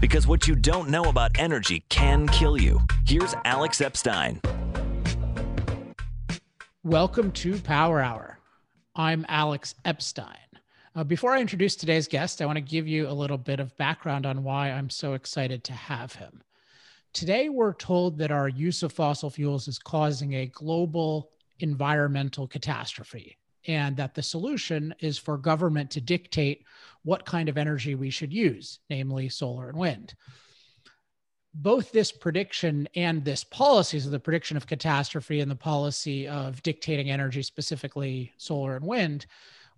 Because what you don't know about energy can kill you. Here's Alex Epstein. Welcome to Power Hour. I'm Alex Epstein. Uh, before I introduce today's guest, I want to give you a little bit of background on why I'm so excited to have him. Today, we're told that our use of fossil fuels is causing a global environmental catastrophe, and that the solution is for government to dictate what kind of energy we should use, namely solar and wind. Both this prediction and this policy, so the prediction of catastrophe and the policy of dictating energy, specifically solar and wind,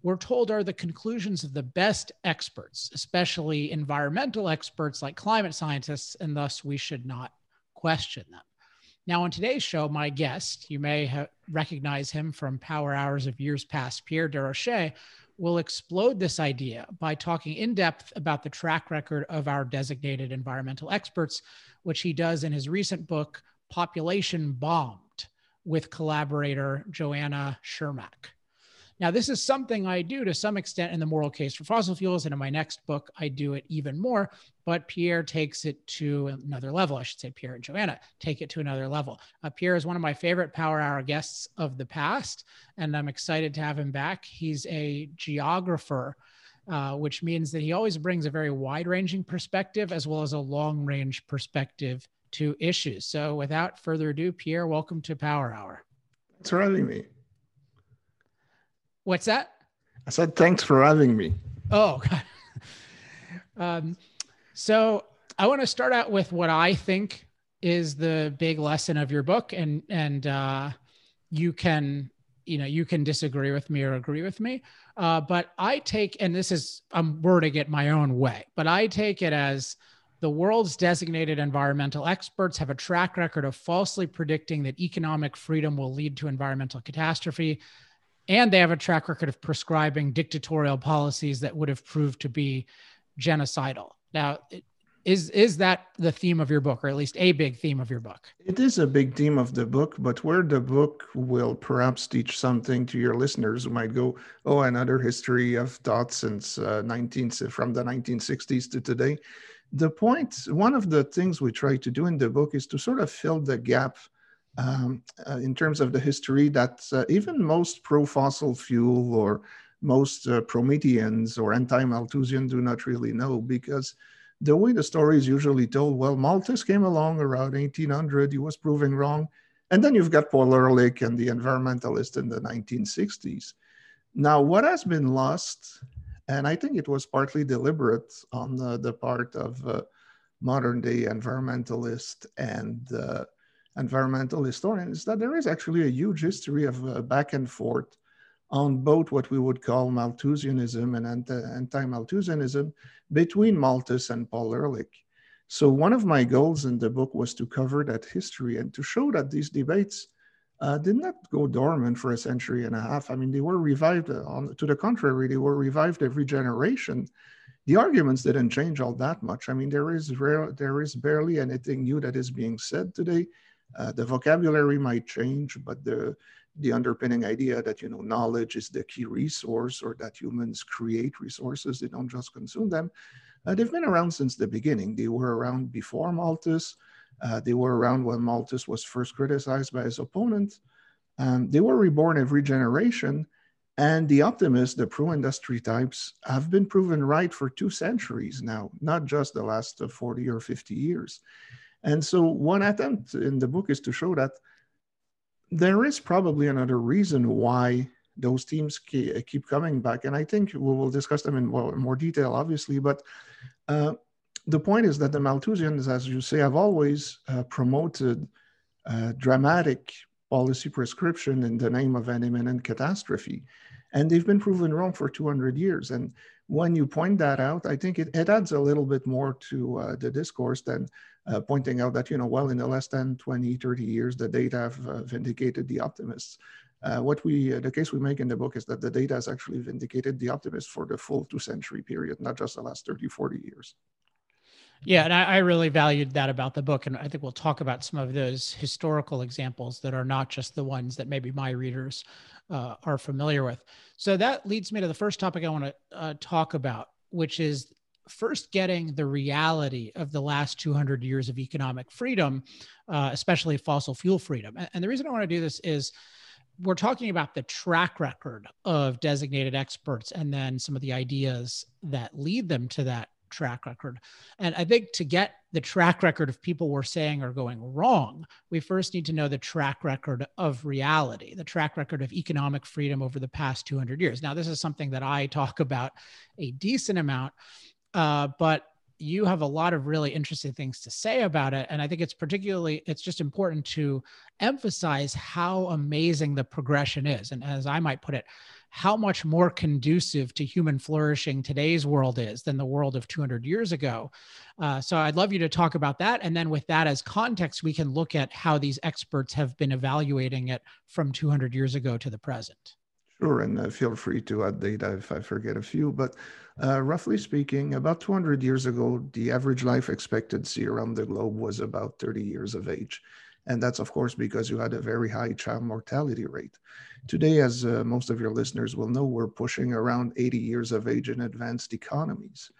we're told are the conclusions of the best experts, especially environmental experts like climate scientists, and thus we should not question them. Now, on today's show, my guest, you may ha- recognize him from power hours of years past, Pierre Desrochers, will explode this idea by talking in depth about the track record of our designated environmental experts, which he does in his recent book, Population Bombed, with collaborator Joanna Szurmak. Now, this is something I do to some extent in the moral case for fossil fuels. And in my next book, I do it even more. But Pierre takes it to another level. I should say, Pierre and Joanna take it to another level. Uh, Pierre is one of my favorite Power Hour guests of the past. And I'm excited to have him back. He's a geographer. Uh, which means that he always brings a very wide ranging perspective as well as a long range perspective to issues. So, without further ado, Pierre, welcome to Power Hour. Thanks for having me. What's that? I said, thanks for having me. Oh, God. um, so I want to start out with what I think is the big lesson of your book, and and uh, you can you know you can disagree with me or agree with me, uh, but I take and this is I'm wording it my own way, but I take it as the world's designated environmental experts have a track record of falsely predicting that economic freedom will lead to environmental catastrophe and they have a track record of prescribing dictatorial policies that would have proved to be genocidal. Now, is is that the theme of your book, or at least a big theme of your book? It is a big theme of the book, but where the book will perhaps teach something to your listeners who might go, "Oh, another history of thought since uh, 19 from the 1960s to today." The point, one of the things we try to do in the book is to sort of fill the gap um, uh, in terms of the history that uh, even most pro-fossil fuel or most uh, Prometheans or anti-Malthusian do not really know because the way the story is usually told, well, Malthus came along around 1800, he was proving wrong. And then you've got Paul Ehrlich and the environmentalist in the 1960s. Now, what has been lost, and I think it was partly deliberate on the, the part of uh, modern day environmentalists and environmental historians that there is actually a huge history of uh, back and forth on both what we would call Malthusianism and anti-Malthusianism between Malthus and Paul Ehrlich. So one of my goals in the book was to cover that history and to show that these debates uh, did not go dormant for a century and a half. I mean, they were revived. Uh, on, to the contrary, they were revived every generation. The arguments didn't change all that much. I mean, there is rare, there is barely anything new that is being said today. Uh, the vocabulary might change, but the the underpinning idea that you know knowledge is the key resource or that humans create resources they don't just consume them. Uh, they've been around since the beginning. They were around before malthus. Uh, they were around when malthus was first criticized by his opponent. Um, they were reborn every generation and the optimists the pro-industry types have been proven right for two centuries now not just the last 40 or 50 years and so one attempt in the book is to show that there is probably another reason why those teams keep coming back. And I think we will discuss them in more, detail, obviously. But uh, the point is that the Malthusians, as you say, have always uh, promoted uh, dramatic policy prescription in the name of an imminent catastrophe. And they've been proven wrong for 200 years. And when you point that out, I think it, it adds a little bit more to uh, the discourse than uh, pointing out that, you know, well, in the last 10, 20, 30 years, the data have uh, vindicated the optimists. Uh, what we, uh, the case we make in the book is that the data has actually vindicated the optimists for the full two century period, not just the last 30, 40 years. Yeah, and I, I, really valued that about the book. And I think we'll talk about some of those historical examples that are not just the ones that maybe my readers uh, are familiar with. So that leads me to the first topic I want to uh, talk about, which is first getting the reality of the last 200 years of economic freedom, uh, especially fossil fuel freedom. And, and the reason I want to do this is we're talking about the track record of designated experts and then some of the ideas that lead them to that track record. And I think to get the track record of people we're saying are going wrong, we first need to know the track record of reality, the track record of economic freedom over the past 200 years. Now, this is something that I talk about a decent amount, uh, but you have a lot of really interesting things to say about it and i think it's particularly it's just important to emphasize how amazing the progression is and as i might put it how much more conducive to human flourishing today's world is than the world of 200 years ago. Uh, so I'd love you to talk about that. And then with that as context, we can look at how these experts have been evaluating it from 200 years ago to the present. Sure, and uh, feel free to add data if I forget a few. But uh, roughly speaking, about 200 years ago, the average life expectancy around the globe was about 30 years of age. And that's, of course, because you had a very high child mortality rate. Today, as uh, most of your listeners will know, we're pushing around 80 years of age in advanced economies.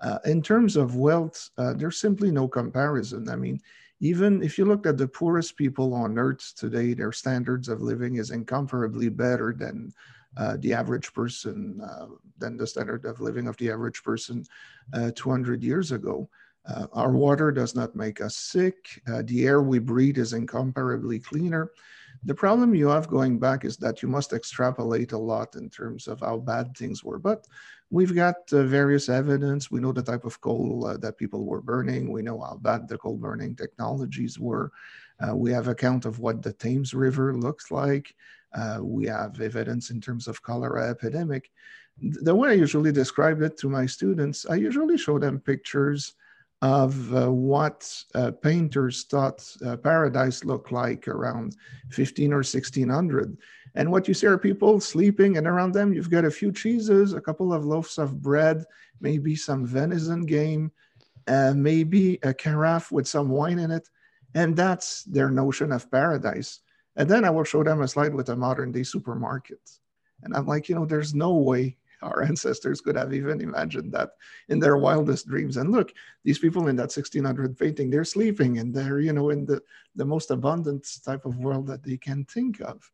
Uh, in terms of wealth, uh, there's simply no comparison. I mean, even if you look at the poorest people on earth today, their standards of living is incomparably better than uh, the average person, uh, than the standard of living of the average person uh, 200 years ago. Our water does not make us sick. The air we breathe is incomparably cleaner. The problem you have going back is that you must extrapolate a lot in terms of how bad things were. But we've got uh, various evidence. We know the type of coal uh, that people were burning. We know how bad the coal burning technologies were. Uh, we have account of what the Thames River looks like. Uh, we have evidence in terms of cholera epidemic. The way I usually describe it to my students, I usually show them pictures of uh, what uh, painters thought uh, paradise looked like around 15 or 1600. And what you see are people sleeping, and around them you've got a few cheeses, a couple of loaves of bread, maybe some venison game, uh, maybe a carafe with some wine in it. And that's their notion of paradise. And then I will show them a slide with a modern day supermarket. And I'm like, you know, there's no way our ancestors could have even imagined that in their wildest dreams. And look, these people in that 1600 painting, they're sleeping and they're, you know, in the, the most abundant type of world that they can think of.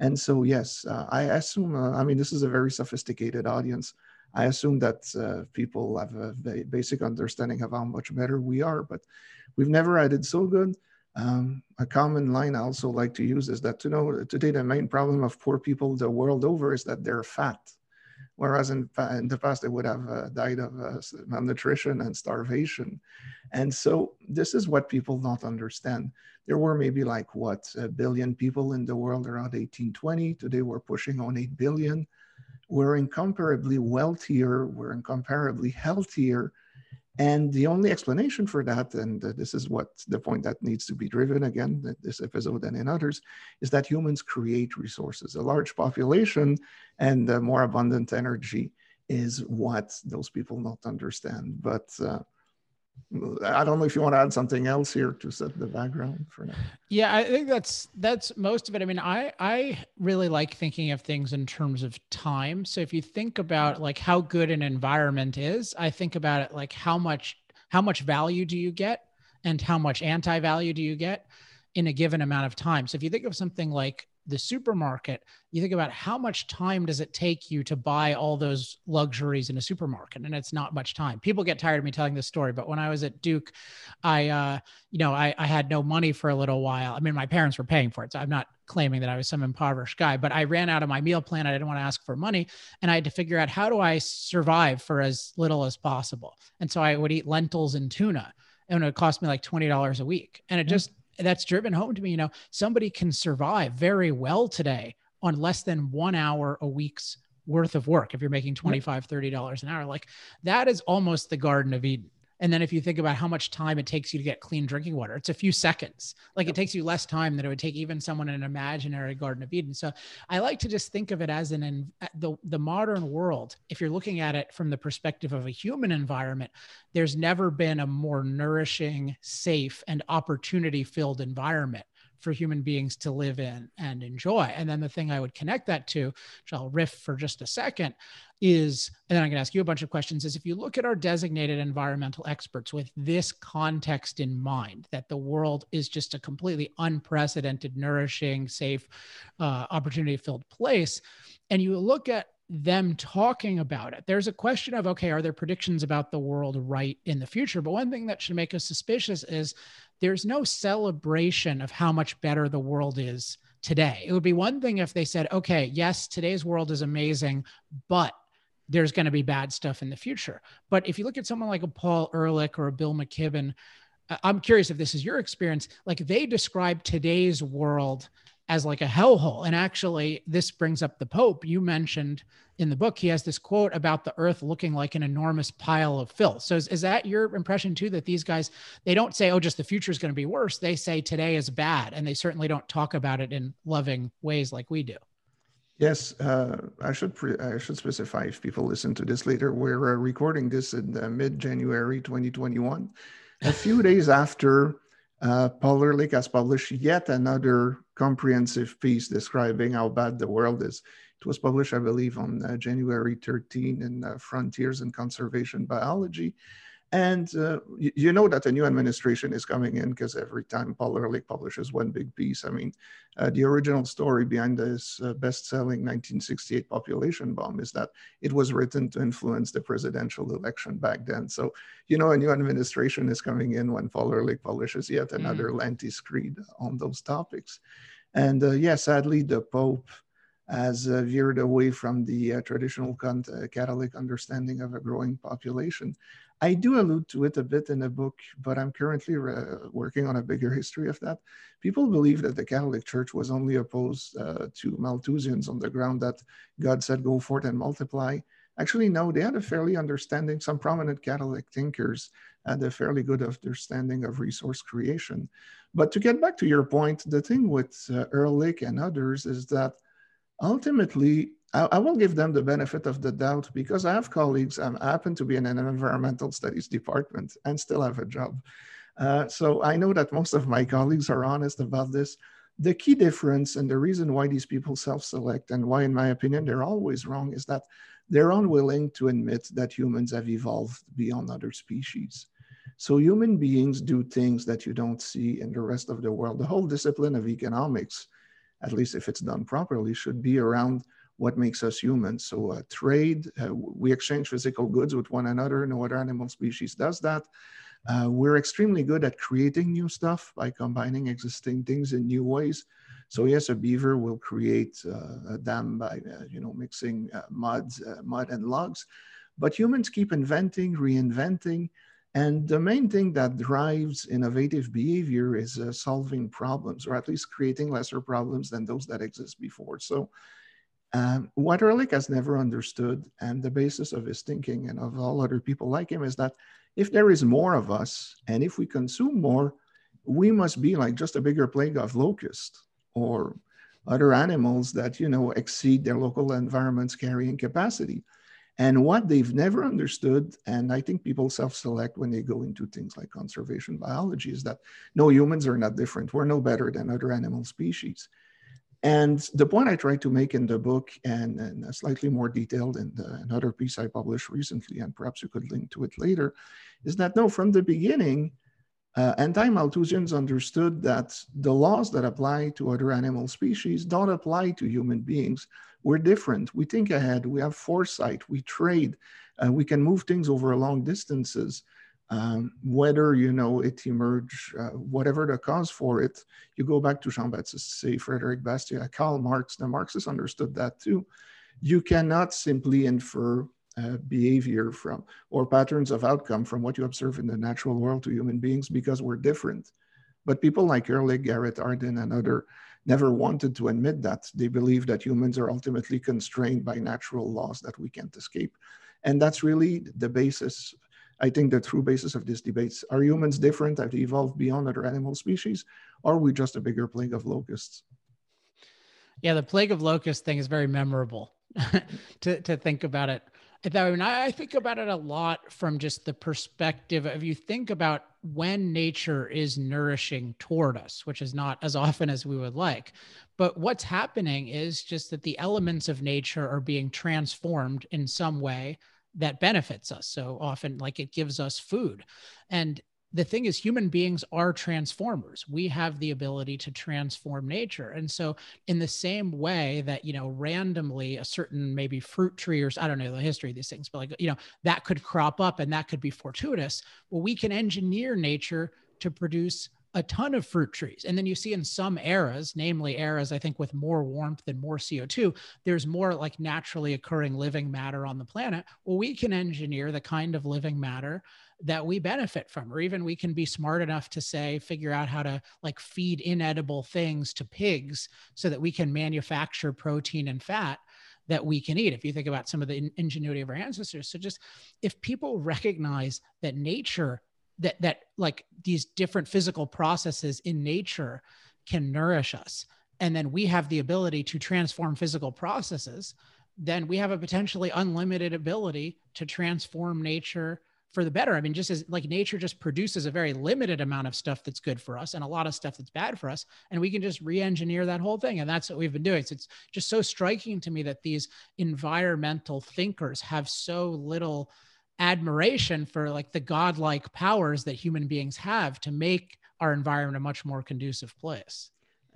And so, yes, uh, I assume, uh, I mean, this is a very sophisticated audience. I assume that uh, people have a basic understanding of how much better we are, but we've never it so good. Um, a common line I also like to use is that you know today the main problem of poor people the world over is that they're fat whereas in, in the past they would have uh, died of uh, malnutrition and starvation. And so this is what people don't understand. There were maybe like what a billion people in the world around 1820. Today we're pushing on 8 billion. We're incomparably wealthier, we're incomparably healthier, and the only explanation for that, and this is what the point that needs to be driven again, this episode and in others, is that humans create resources. A large population and more abundant energy is what those people not understand. But uh, I don't know if you want to add something else here to set the background for now. Yeah, I think that's that's most of it. I mean, I I really like thinking of things in terms of time. So if you think about like how good an environment is, I think about it like how much how much value do you get and how much anti-value do you get in a given amount of time. So if you think of something like the supermarket, you think about how much time does it take you to buy all those luxuries in a supermarket, and it's not much time. People get tired of me telling this story, but when I was at Duke, I, uh, you know, I, I had no money for a little while. I mean, my parents were paying for it, so I'm not claiming that I was some impoverished guy, but I ran out of my meal plan. I didn't want to ask for money, and I had to figure out how do I survive for as little as possible. And so I would eat lentils and tuna, and it would cost me like twenty dollars a week, and it just that's driven home to me. You know, somebody can survive very well today on less than one hour a week's worth of work if you're making 25 30 dollars an hour like that is almost the garden of eden and then if you think about how much time it takes you to get clean drinking water, it's a few seconds. Like it takes you less time than it would take even someone in an imaginary Garden of Eden. So I like to just think of it as an uh, the the modern world. If you're looking at it from the perspective of a human environment, there's never been a more nourishing, safe, and opportunity filled environment for human beings to live in and enjoy. And then the thing I would connect that to, which I'll riff for just a second, is, and then I'm going to ask you a bunch of questions, is if you look at our designated environmental experts with this context in mind, that the world is just a completely unprecedented, nourishing, safe, uh, opportunity filled place, and you look at them talking about it. There's a question of okay, are there predictions about the world right in the future? But one thing that should make us suspicious is there's no celebration of how much better the world is today. It would be one thing if they said, okay, yes, today's world is amazing, but there's going to be bad stuff in the future. But if you look at someone like a Paul Ehrlich or a Bill McKibben, I'm curious if this is your experience. Like they describe today's world as like a hellhole. And actually, this brings up the Pope. You mentioned in the book, he has this quote about the earth looking like an enormous pile of filth. So is, is that your impression too, that these guys, they don't say, oh, just the future is going to be worse. They say today is bad. And they certainly don't talk about it in loving ways like we do. Yes, uh, I should pre- I should specify if people listen to this later. We're uh, recording this in uh, mid January 2021, a few days after Paul Ehrlich has published yet another comprehensive piece describing how bad the world is. It was published, I believe, on uh, January 13 in uh, Frontiers in Conservation Biology. And uh, you, you, know that a new administration is coming in because every time Paul Ehrlich publishes one big piece, I mean, uh, the original story behind this uh, best-selling 1968 population bomb is that it was written to influence the presidential election back then. So, you know, a new administration is coming in when Paul Ehrlich publishes yet mm. another mm. Lantis screed on those topics. And uh, yeah, sadly, the Pope has uh, veered away from the uh, traditional Catholic understanding of a growing population. I do allude to it a bit in the book, but I'm currently uh, working on a bigger history of that. People believe that the Catholic Church was only opposed uh, to Malthusians on the ground that God said, go forth and multiply. Actually, no, they had a fairly understanding, some prominent Catholic thinkers had a fairly good understanding of resource creation. But to get back to your point, the thing with uh, Ehrlich and others is that ultimately I, I, will give them the benefit of the doubt because I have colleagues. I happen to be in an environmental studies department and still have a job. Uh, so I know that most of my colleagues are honest about this. The key difference and the reason why these people self-select and why, in my opinion, they're always wrong is that they're unwilling to admit that humans have evolved beyond other species. So human beings do things that you don't see in the rest of the world. The whole discipline of economics, at least if it's done properly, should be around what makes us human. So uh, trade, uh, we exchange physical goods with one another. No other animal species does that. Uh, we're extremely good at creating new stuff by combining existing things in new ways. So yes, a beaver will create uh, a dam by uh, you know mixing uh, mud, mud and logs, but humans keep inventing, reinventing, and the main thing that drives innovative behavior is solving problems, or at least creating lesser problems than those that exist before. So um, what Ehrlich has never understood, and the basis of his thinking and of all other people like him, is that if there is more of us, and if we consume more, we must be like just a bigger plague of locusts or other animals that you know exceed their local environment's carrying capacity. And what they've never understood, and I think people self-select when they go into things like conservation biology, is that no, humans are not different. We're no better than other animal species. And the point I try to make in the book, and, and slightly more detailed in the, another piece I published recently, and perhaps you could link to it later, is that no, from the beginning, uh, anti-Malthusians understood that the laws that apply to other animal species don't apply to human beings. We're different. We think ahead. We have foresight. We trade. Uh, we can move things over long distances um, whether you know it emerged, uh, whatever the cause for it, you go back to Jean-Baptiste Say Frederick Bastiat, Karl Marx. The Marxists understood that too. You cannot simply infer uh, behavior from or patterns of outcome from what you observe in the natural world to human beings because we're different. But people like Ehrlich, Garrett Hardin, and other never wanted to admit that. They believe that humans are ultimately constrained by natural laws that we can't escape. And that's really the basis I think the true basis of these debates are humans different? Have they evolved beyond other animal species? Or are we just a bigger plague of locusts? Yeah, the plague of locusts thing is very memorable to, to think about it. I mean, I think about it a lot from just the perspective of you think about when nature is nourishing toward us, which is not as often as we would like. But what's happening is just that the elements of nature are being transformed in some way that benefits us. So often, like it gives us food. And the thing is human beings are transformers we have the ability to transform nature and so in the same way that you know randomly a certain maybe fruit tree or i don't know the history of these things but like you know that could crop up and that could be fortuitous well we can engineer nature to produce a ton of fruit trees. And then you see in some eras, namely eras, I think with more warmth and more CO2, there's more like naturally occurring living matter on the planet. Well, we can engineer the kind of living matter that we benefit from or even we can be smart enough to say figure out how to like feed inedible things to pigs so that we can manufacture protein and fat that we can eat if you think about some of the ingenuity of our ancestors so just if people recognize that nature that that like these different physical processes in nature can nourish us and then we have the ability to transform physical processes then we have a potentially unlimited ability to transform nature for the better. I mean, just as like nature just produces a very limited amount of stuff that's good for us and a lot of stuff that's bad for us. And we can just re engineer that whole thing. And that's what we've been doing. So it's just so striking to me that these environmental thinkers have so little admiration for like the godlike powers that human beings have to make our environment a much more conducive place.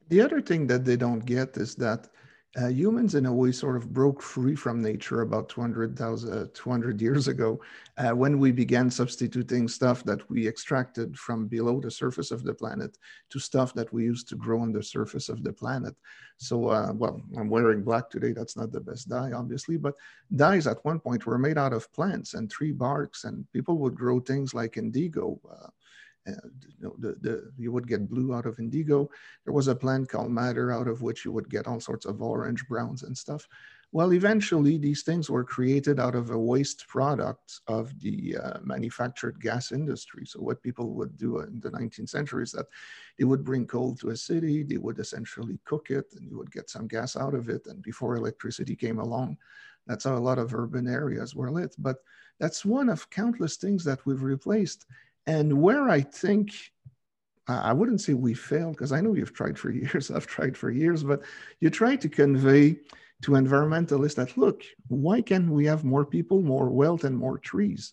The other thing that they don't get is that uh, humans, in a way, sort of broke free from nature about 200,000, 200 years ago uh, when we began substituting stuff that we extracted from below the surface of the planet to stuff that we used to grow on the surface of the planet. So, uh, well, I'm wearing black today. That's not the best dye, obviously, but dyes at one point were made out of plants and tree barks, and people would grow things like indigo uh, know, the, the, you would get blue out of indigo. There was a plant called madder out of which you would get all sorts of orange browns and stuff. Well, eventually these things were created out of a waste product of the uh, manufactured gas industry. So what people would do in the 19th century is that they would bring coal to a city, they would essentially cook it and you would get some gas out of it. And before electricity came along, that's how a lot of urban areas were lit. But that's one of countless things that we've replaced. And where I think I wouldn't say we failed because I know you've tried for years. I've tried for years, but you try to convey to environmentalists that look, why can't we have more people, more wealth, and more trees?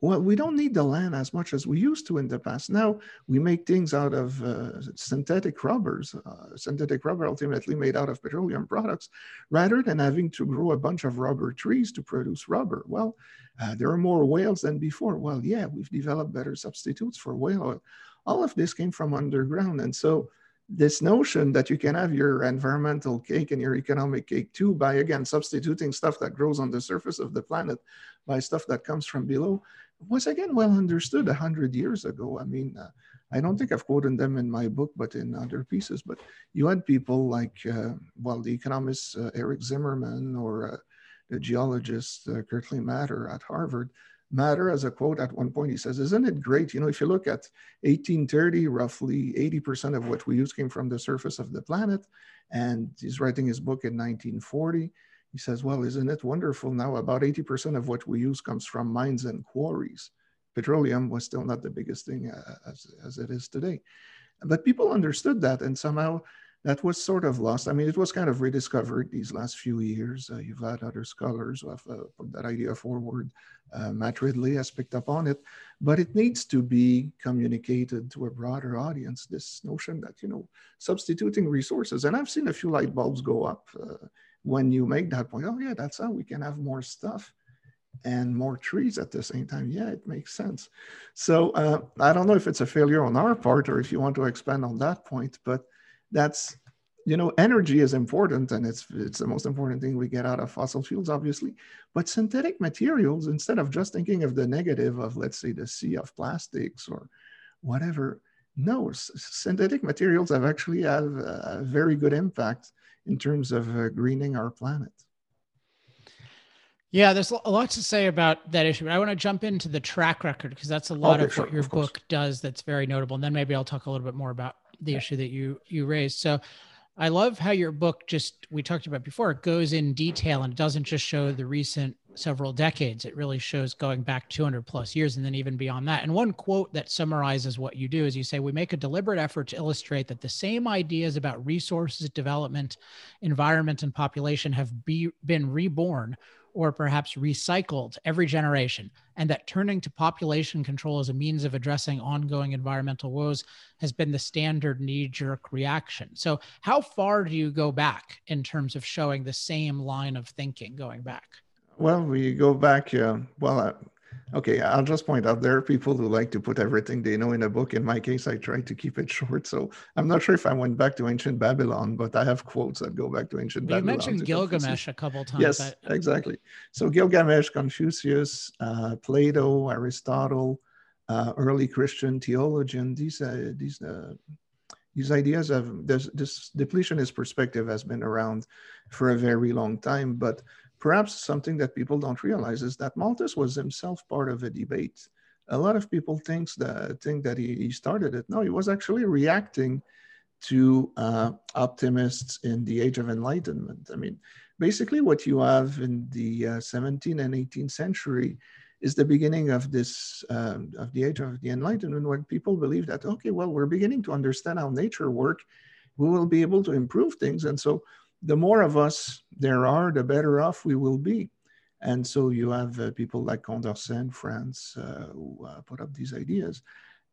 Well, we don't need the land as much as we used to in the past. Now we make things out of uh, synthetic rubbers, uh, synthetic rubber ultimately made out of petroleum products, rather than having to grow a bunch of rubber trees to produce rubber. Well, uh, there are more whales than before. Well, yeah, we've developed better substitutes for whale oil. All of this came from underground. And so this notion that you can have your environmental cake and your economic cake too by again substituting stuff that grows on the surface of the planet by stuff that comes from below was again well understood 100 years ago i mean uh, i don't think i've quoted them in my book but in other pieces but you had people like uh, well the economist uh, Erich Zimmermann or uh, the geologist uh, Kirtley Mather at Harvard. Mather as a quote at one point, he says, Isn't it great? You know, if you look at 1830, roughly 80% of what we use came from the surface of the planet. And he's writing his book in 1940. He says, Well, isn't it wonderful now? About 80% of what we use comes from mines and quarries. Petroleum was still not the biggest thing uh, as, as it is today. But people understood that, and somehow that was sort of lost. I mean, it was kind of rediscovered these last few years. Uh, you've had other scholars who have uh, put that idea forward. Uh, Matt Ridley has picked up on it, but it needs to be communicated to a broader audience. This notion that you know substituting resources, and I've seen a few light bulbs go up uh, when you make that point. Oh yeah, that's how we can have more stuff and more trees at the same time. Yeah, it makes sense. So uh, I don't know if it's a failure on our part or if you want to expand on that point, but that's you know energy is important and it's it's the most important thing we get out of fossil fuels obviously but synthetic materials instead of just thinking of the negative of let's say the sea of plastics or whatever no synthetic materials have actually have a very good impact in terms of uh, greening our planet yeah, there's a lot to say about that issue, but I want to jump into the track record because that's a lot okay, of sure, what your of book does that's very notable. And then maybe I'll talk a little bit more about the issue that you you raised. So I love how your book just we talked about before it goes in detail and it doesn't just show the recent several decades. It really shows going back 200 plus years and then even beyond that. And one quote that summarizes what you do is you say, We make a deliberate effort to illustrate that the same ideas about resources, development, environment, and population have be, been reborn or perhaps recycled every generation, and that turning to population control as a means of addressing ongoing environmental woes has been the standard knee jerk reaction. So, how far do you go back in terms of showing the same line of thinking going back? Well, we go back, uh, well, Okay, I'll just point out there are people who like to put everything they know in a book. In my case, I try to keep it short. So I'm not sure if I went back to ancient Babylon, but I have quotes that go back to ancient you Babylon. You mentioned Gilgamesh a couple times. Yes, I, exactly. So Gilgamesh, Confucius, uh, Plato, Aristotle, uh, early Christian theologian, these, uh, these, uh, these ideas of this, this depletionist perspective has been around for a very long time, but Perhaps something that people don't realize is that Malthus was himself part of a debate. A lot of people thinks that think that he, he started it. No, he was actually reacting to uh, optimists in the Age of Enlightenment. I mean, basically, what you have in the uh, 17th and 18th century is the beginning of this um, of the Age of the Enlightenment, when people believe that okay, well, we're beginning to understand how nature work, we will be able to improve things, and so the more of us there are, the better off we will be. And so you have uh, people like Condorcet in France uh, who uh, put up these ideas.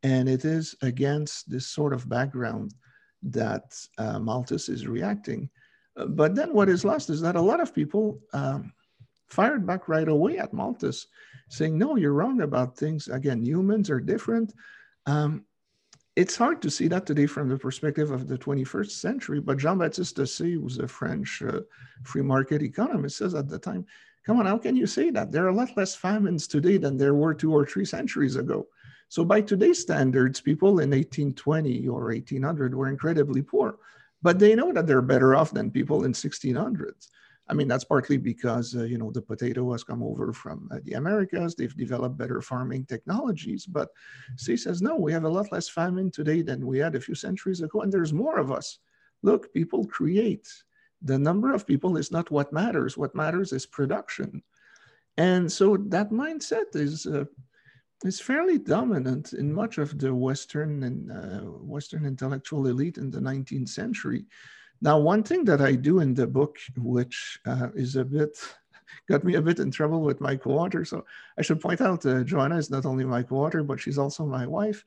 And it is against this sort of background that uh, Malthus is reacting. Uh, but then what is lost is that a lot of people um, fired back right away at Malthus, saying, no, you're wrong about things. Again, humans are different. Um, it's hard to see that today from the perspective of the 21st century, but Jean-Baptiste Dessay, who's a French uh, free market economist, says at the time, come on, how can you say that? There are a lot less famines today than there were two or three centuries ago. So by today's standards, people in 1820 or 1800 were incredibly poor, but they know that they're better off than people in 1600s. I mean, that's partly because, uh, you know, the potato has come over from uh, the Americas. They've developed better farming technologies. But C says, no, we have a lot less famine today than we had a few centuries ago. And there's more of us. Look, people create. The number of people is not what matters. What matters is production. And so that mindset is, uh, is fairly dominant in much of the Western and uh, Western intellectual elite in the 19th century. Now, one thing that I do in the book, which uh, is a bit got me a bit in trouble with my co-author. So I should point out, uh, Joanna is not only my co-author, but she's also my wife,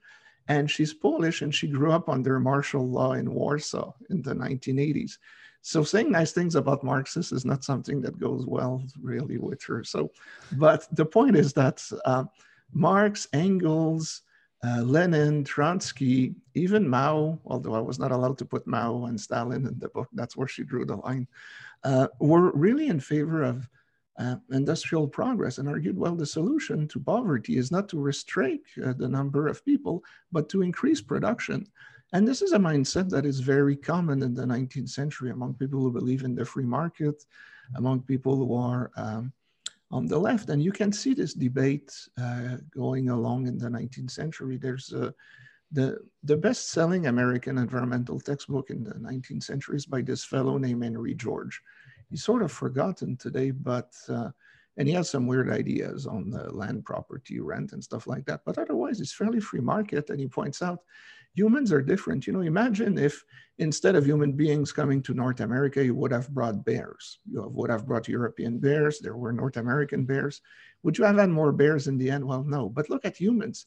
and she's Polish, and she grew up under martial law in Warsaw in the 1980s. So saying nice things about Marxists is not something that goes well really with her. So, but the point is that uh, Marx, Engels, uh, Lenin, Trotsky, even Mao, although I was not allowed to put Mao and Stalin in the book, that's where she drew the line, uh, were really in favor of uh, industrial progress and argued, well, the solution to poverty is not to restrict uh, the number of people, but to increase production. And this is a mindset that is very common in the 19th century among people who believe in the free market, among people who are um, on the left. And you can see this debate uh, going along in the 19th century. There's uh, the, the best selling American environmental textbook in the 19th century is by this fellow named Henry George. He's sort of forgotten today, but, uh, and he has some weird ideas on the land property rent and stuff like that. But otherwise, it's fairly free market. And he points out humans are different. You know, imagine if instead of human beings coming to North America, you would have brought bears. You would have brought European bears. There were North American bears. Would you have had more bears in the end? Well, no. But look at humans.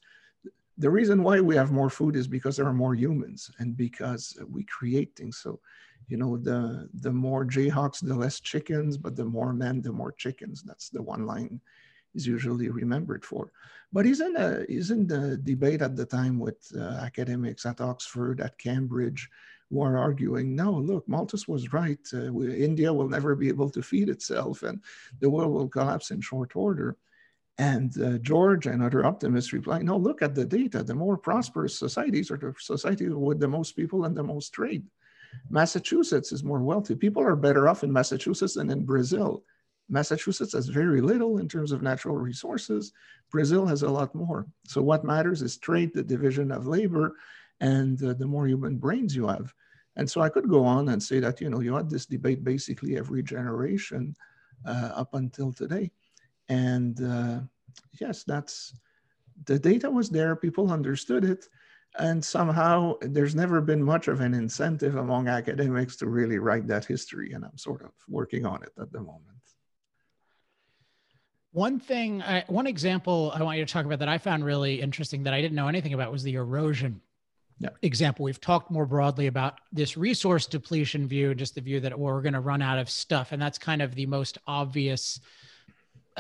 The reason why we have more food is because there are more humans and because we create things. So, you know, the the more Jayhawks, the less chickens, but the more men, the more chickens. That's the one line is usually remembered for. But in, a, he's in the debate at the time with uh, academics at Oxford, at Cambridge, who are arguing, no, look, Malthus was right. Uh, we, India will never be able to feed itself and the world will collapse in short order. And uh, George and other optimists reply, no, look at the data. The more prosperous societies are the societies with the most people and the most trade. Massachusetts is more wealthy. People are better off in Massachusetts than in Brazil. Massachusetts has very little in terms of natural resources. Brazil has a lot more. So what matters is trade, the division of labor, and uh, the more human brains you have. And so I could go on and say that, you know, you had this debate basically every generation uh, up until today. And uh, yes, that's the data was there, people understood it. And somehow there's never been much of an incentive among academics to really write that history. And I'm sort of working on it at the moment. One thing, I, one example I want you to talk about that I found really interesting that I didn't know anything about was the erosion yeah. example. We've talked more broadly about this resource depletion view, just the view that we're going to run out of stuff. And that's kind of the most obvious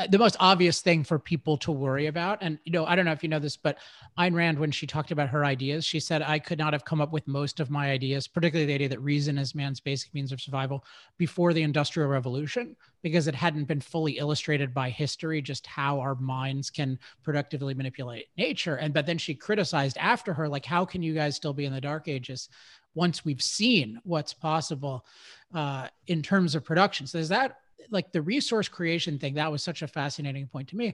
the most obvious thing for people to worry about. And, you know, I don't know if you know this, but Ayn Rand, when she talked about her ideas, she said, I could not have come up with most of my ideas, particularly the idea that reason is man's basic means of survival before the Industrial Revolution, because it hadn't been fully illustrated by history, just how our minds can productively manipulate nature. And, but then she criticized after her, like, how can you guys still be in the dark ages? once we've seen what's possible uh, in terms of production. So there's that like the resource creation thing that was such a fascinating point to me.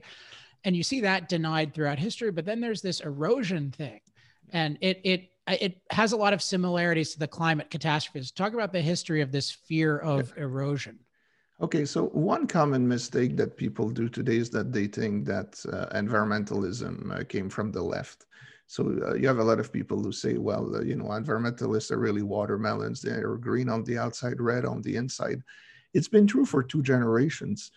And you see that denied throughout history but then there's this erosion thing. And it it it has a lot of similarities to the climate catastrophes. Talk about the history of this fear of erosion. Okay so one common mistake that people do today is that they think that uh, environmentalism uh, came from the left. So uh, you have a lot of people who say well uh, you know environmentalists are really watermelons. They're green on the outside red on the inside it's been true for two generations,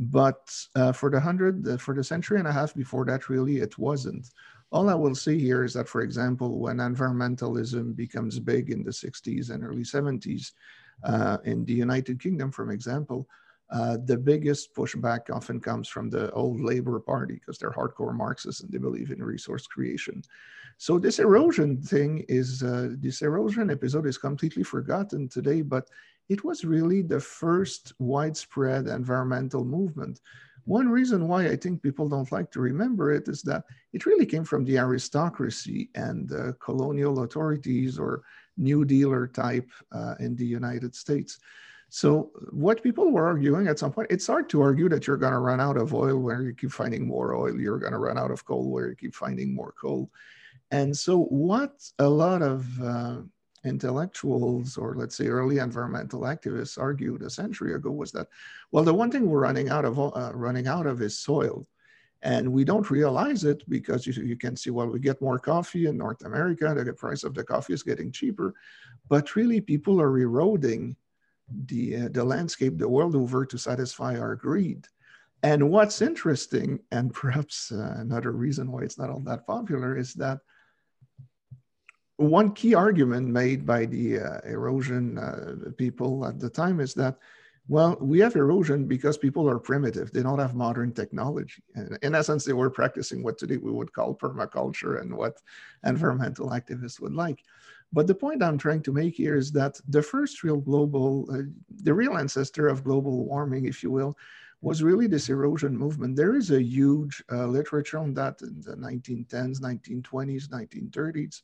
but uh, for the hundred, for the century and a half before that, really, it wasn't. All I will say here is that, for example, when environmentalism becomes big in the 60s and early 70s, uh, in the United Kingdom, for example, uh, the biggest pushback often comes from the old Labour Party because they're hardcore Marxists and they believe in resource creation. So this erosion thing is uh, this erosion episode is completely forgotten today, but it was really the first widespread environmental movement. One reason why I think people don't like to remember it is that it really came from the aristocracy and uh, colonial authorities or New Dealer type uh, in the United States. So what people were arguing at some point, it's hard to argue that you're going to run out of oil where you keep finding more oil. You're going to run out of coal where you keep finding more coal. And so what a lot of uh, intellectuals or let's say early environmental activists argued a century ago was that well the one thing we're running out of uh, running out of is soil. And we don't realize it because you, you can see well we get more coffee in north america the price of the coffee is getting cheaper. But really people are eroding the uh, the landscape the world over to satisfy our greed. And what's interesting and perhaps uh, another reason why it's not all that popular is that one key argument made by the uh, erosion uh, people at the time is that, well, we have erosion because people are primitive. They don't have modern technology. And in essence, they were practicing what today we would call permaculture and what environmental activists would like. But the point I'm trying to make here is that the first real global, uh, the real ancestor of global warming, if you will, was really this erosion movement. There is a huge uh, literature on that in the 1910s, 1920s, 1930s.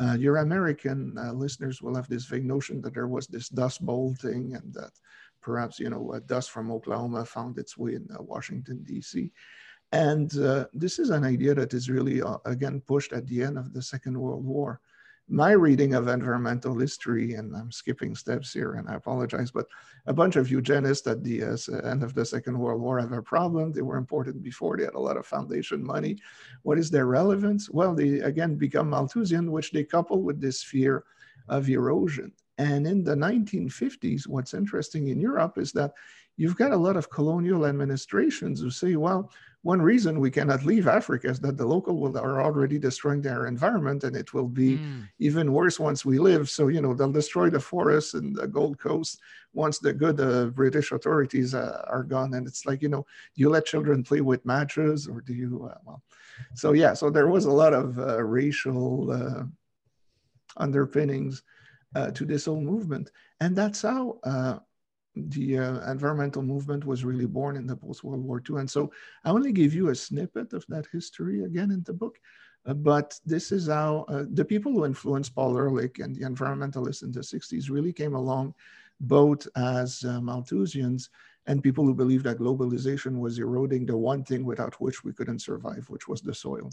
Uh, your American uh, listeners will have this vague notion that there was this dust bowl thing and that perhaps, you know, dust from Oklahoma found its way in uh, Washington, D.C. And uh, this is an idea that is really, uh, again, pushed at the end of the Second World War my reading of environmental history, and I'm skipping steps here, and I apologize, but a bunch of eugenists at the uh, end of the Second World War have a problem. They were important before, they had a lot of foundation money. What is their relevance? Well, they again become Malthusian, which they couple with this fear of erosion. And in the 1950s, what's interesting in Europe is that you've got a lot of colonial administrations who say, well, one reason we cannot leave Africa is that the local will, are already destroying their environment and it will be mm. even worse once we live. So, you know, they'll destroy the forests and the Gold Coast once the good uh, British authorities uh, are gone. And it's like, you know, you let children play with matches or do you, uh, well, so yeah, so there was a lot of uh, racial uh, underpinnings uh, to this whole movement. And that's how the uh, environmental movement was really born in the post-World War II. And so I only gave you a snippet of that history again in the book, uh, but this is how uh, the people who influenced Paul Ehrlich and the environmentalists in the 60s really came along both as uh, Malthusians and people who believed that globalization was eroding the one thing without which we couldn't survive, which was the soil.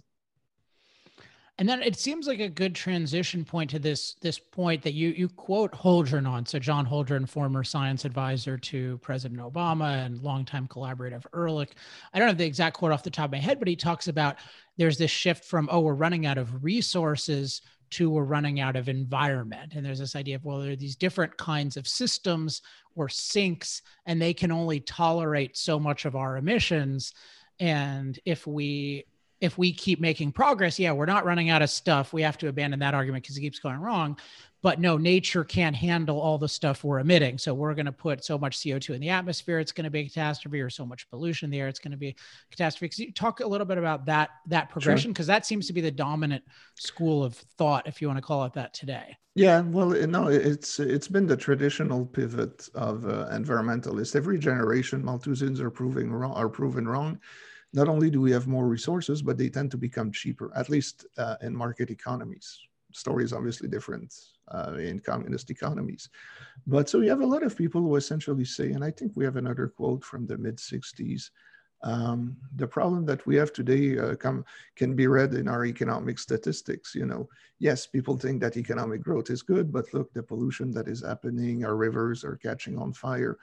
And then it seems like a good transition point to this this point that you you quote Holdren on. So John Holdren, former science advisor to President Obama and longtime collaborator of Ehrlich. I don't have the exact quote off the top of my head, but he talks about there's this shift from oh we're running out of resources to we're running out of environment. And there's this idea of, well, there are these different kinds of systems or sinks, and they can only tolerate so much of our emissions. And if we if we keep making progress, yeah, we're not running out of stuff. We have to abandon that argument because it keeps going wrong. But no, nature can't handle all the stuff we're emitting. So we're going to put so much CO2 in the atmosphere, it's going to be a catastrophe, or so much pollution in the air, it's going to be a catastrophe. Because you talk a little bit about that that progression, because sure. that seems to be the dominant school of thought, if you want to call it that today. Yeah, well, no, it's it's been the traditional pivot of uh, environmentalists. Every generation, Malthusians are proving wrong, are proven wrong not only do we have more resources, but they tend to become cheaper, at least uh, in market economies. Story is obviously different uh, in communist economies. But so you have a lot of people who essentially say, and I think we have another quote from the mid 60s. Um, the problem that we have today uh, come, can be read in our economic statistics. You know, yes, people think that economic growth is good, but look, the pollution that is happening, our rivers are catching on fire.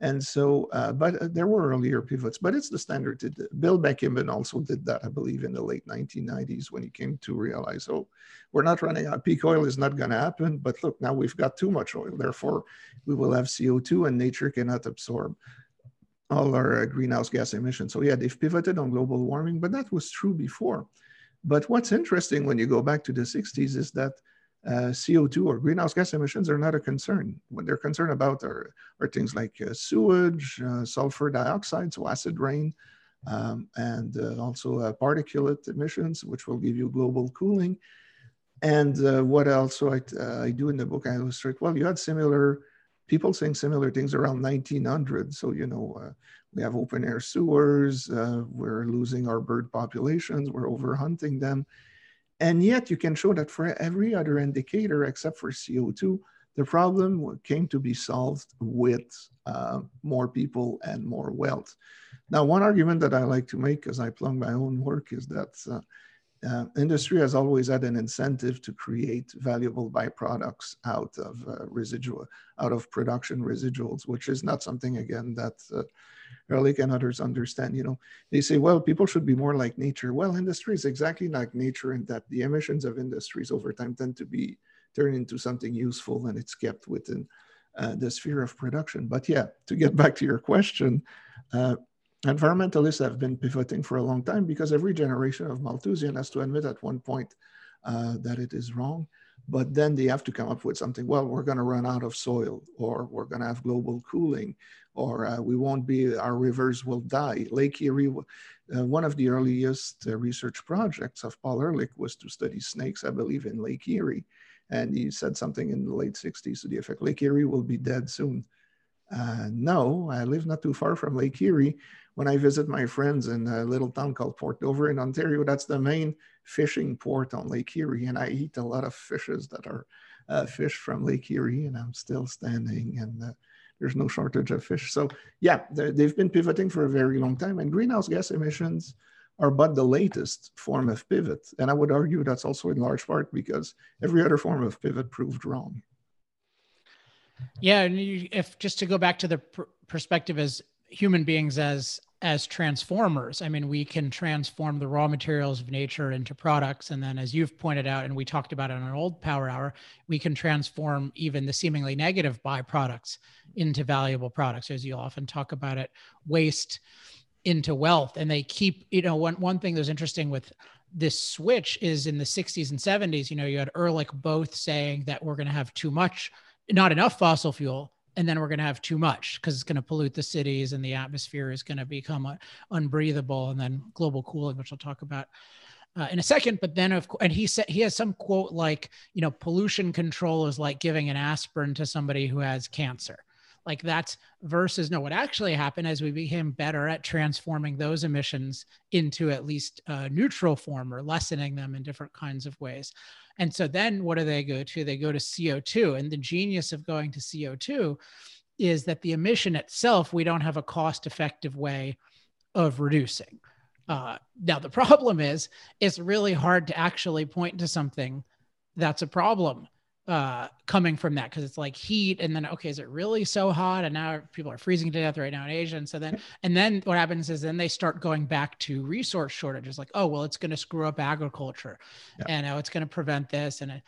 And so, uh, but uh, there were earlier pivots, but it's the standard. Bill McKibben also did that, I believe, in the late 1990s when he came to realize, oh, we're not running out. Peak oil is not going to happen. But look, now we've got too much oil. Therefore, we will have CO2 and nature cannot absorb all our uh, greenhouse gas emissions. So, yeah, they've pivoted on global warming, but that was true before. But what's interesting when you go back to the 60s is that uh, CO2 or greenhouse gas emissions are not a concern. What they're concerned about are, are things like uh, sewage, uh, sulfur dioxide, so acid rain, um, and uh, also uh, particulate emissions, which will give you global cooling. And what else I, I do in the book, I illustrate, well, you had similar people saying similar things around 1900. So, you know, we have open air sewers, we're losing our bird populations, we're overhunting them and yet you can show that for every other indicator except for CO2, the problem came to be solved with uh, more people and more wealth. Now, one argument that I like to make as I plug my own work is that uh, uh, industry has always had an incentive to create valuable byproducts out of uh, residual, out of production residuals, which is not something again that uh, Ehrlich and others understand. You know, they say, well, people should be more like nature. Well, industry is exactly like nature in that the emissions of industries over time tend to be turned into something useful and it's kept within uh, the sphere of production. But yeah, to get back to your question, uh, environmentalists have been pivoting for a long time because every generation of Malthusian has to admit at one point uh, that it is wrong. But then they have to come up with something. Well, we're going to run out of soil, or we're going to have global cooling, or uh, we won't be, our rivers will die. Lake Erie, uh, one of the earliest uh, research projects of Paul Ehrlich was to study snakes, I believe, in Lake Erie. And he said something in the late 60s to the effect Lake Erie will be dead soon. Uh, no, I live not too far from Lake Erie. When I visit my friends in a little town called Port Dover in Ontario, that's the main fishing port on Lake Erie. And I eat a lot of fishes that are uh, fish from Lake Erie, and I'm still standing, and uh, there's no shortage of fish. So, yeah, they've been pivoting for a very long time, and greenhouse gas emissions are but the latest form of pivot. And I would argue that's also in large part because every other form of pivot proved wrong. Yeah, and you, if just to go back to the pr- perspective as human beings as as transformers, I mean, we can transform the raw materials of nature into products, and then, as you've pointed out, and we talked about it on an old Power Hour, we can transform even the seemingly negative byproducts into valuable products, as you often talk about it, waste into wealth, and they keep. You know, one one thing that's interesting with this switch is in the 60s and 70s. You know, you had Ehrlich both saying that we're going to have too much not enough fossil fuel and then we're going to have too much because it's going to pollute the cities and the atmosphere is going to become unbreathable and then global cooling which i'll talk about uh, in a second. But then of course and he said he has some quote like you know pollution control is like giving an aspirin to somebody who has cancer. Like that's versus no what actually happened as we became better at transforming those emissions into at least a neutral form or lessening them in different kinds of ways and so then what do they go to? They go to co2 and the genius of going to co2 is that the emission itself we don't have a cost effective way of reducing. Uh, now the problem is it's really hard to actually point to something that's a problem uh, coming from that because it's like heat and then okay is it really so hot? And now people are freezing to death right now in asia. And so then and then what happens is then they start going back to resource shortages like oh well it's going to screw up agriculture. Yeah. and oh, it's going to prevent this. And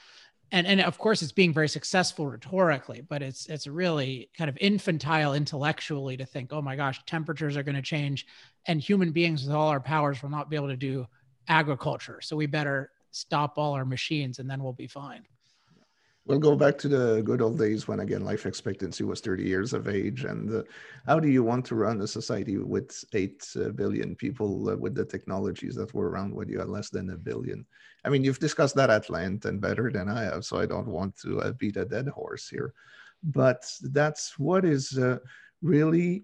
and and of course it's being very successful rhetorically but it's it's really kind of infantile intellectually to think oh my gosh temperatures are going to change and human beings with all our powers will not be able to do agriculture. So we better stop all our machines and then we'll be fine We'll go back to the good old days when, again, life expectancy was 30 years of age. And uh, how do you want to run a society with 8 uh, people uh, with the technologies that were around when you had less than a billion? I mean, you've discussed that at length and better than I have, so I don't want to uh, beat a dead horse here. But that's what is uh, really.